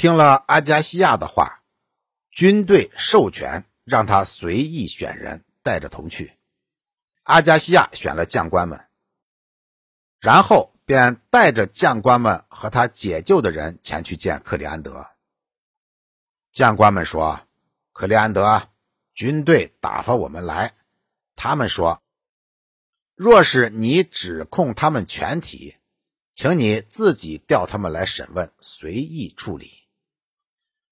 听了阿加西亚的话，军队授权让他随意选人带着同去。阿加西亚选了将官们，然后便带着将官们和他解救的人前去见克里安德。将官们说：“克里安德，军队打发我们来，他们说，若是你指控他们全体，请你自己调他们来审问，随意处理。”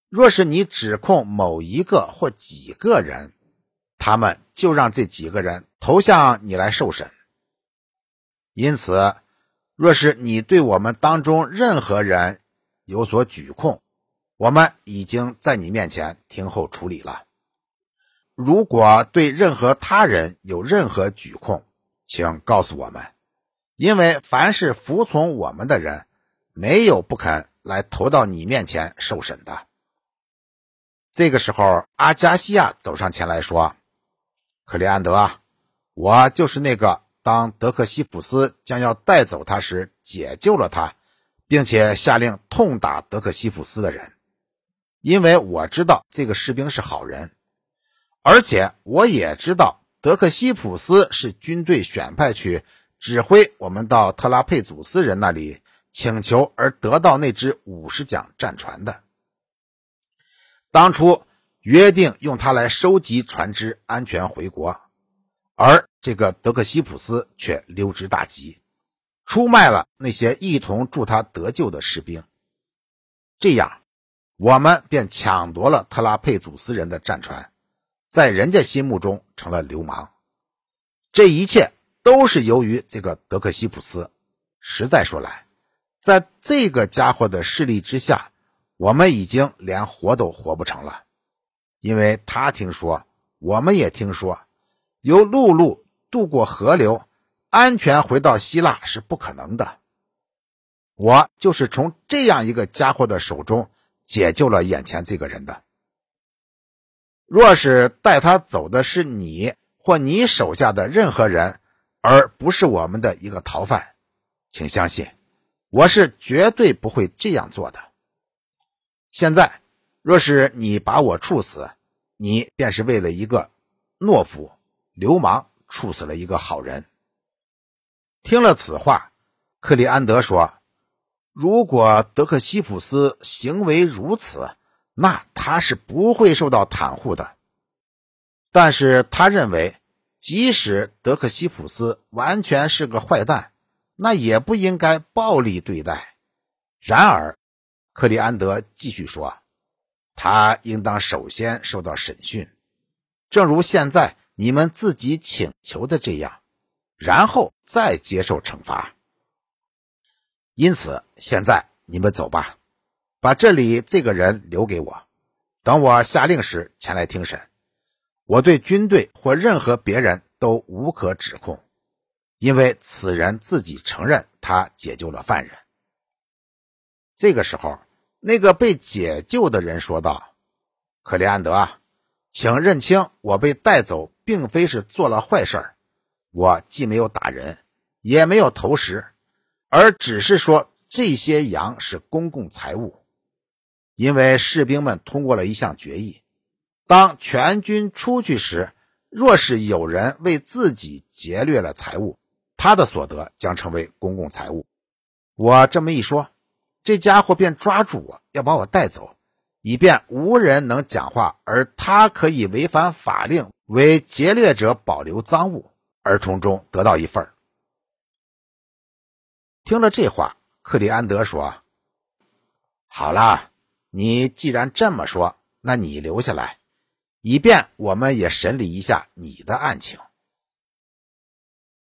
若是你指控某一个或几个人，他们就让这几个人投向你来受审。因此，若是你对我们当中任何人有所举控，我们已经在你面前听候处理了。如果对任何他人有任何举控，请告诉我们，因为凡是服从我们的人，没有不肯来投到你面前受审的。这个时候，阿加西亚走上前来说：“克里安德，我就是那个当德克西普斯将要带走他时解救了他，并且下令痛打德克西普斯的人。因为我知道这个士兵是好人，而且我也知道德克西普斯是军队选派去指挥我们到特拉佩祖斯人那里请求而得到那支五十桨战船的。”当初约定用它来收集船只，安全回国，而这个德克西普斯却溜之大吉，出卖了那些一同助他得救的士兵。这样，我们便抢夺了特拉佩祖斯人的战船，在人家心目中成了流氓。这一切都是由于这个德克西普斯。实在说来，在这个家伙的势力之下。我们已经连活都活不成了，因为他听说，我们也听说，由陆路渡过河流，安全回到希腊是不可能的。我就是从这样一个家伙的手中解救了眼前这个人的。若是带他走的是你或你手下的任何人，而不是我们的一个逃犯，请相信，我是绝对不会这样做的。现在，若是你把我处死，你便是为了一个懦夫、流氓处死了一个好人。听了此话，克里安德说：“如果德克西普斯行为如此，那他是不会受到袒护的。但是他认为，即使德克西普斯完全是个坏蛋，那也不应该暴力对待。然而。”克里安德继续说：“他应当首先受到审讯，正如现在你们自己请求的这样，然后再接受惩罚。因此，现在你们走吧，把这里这个人留给我，等我下令时前来听审。我对军队或任何别人都无可指控，因为此人自己承认他解救了犯人。这个时候。”那个被解救的人说道：“克里安德，请认清，我被带走并非是做了坏事我既没有打人，也没有投食，而只是说这些羊是公共财物。因为士兵们通过了一项决议：当全军出去时，若是有人为自己劫掠了财物，他的所得将成为公共财物。我这么一说。”这家伙便抓住我要把我带走，以便无人能讲话，而他可以违反法令，为劫掠者保留赃物，而从中得到一份听了这话，克里安德说：“好了，你既然这么说，那你留下来，以便我们也审理一下你的案情。”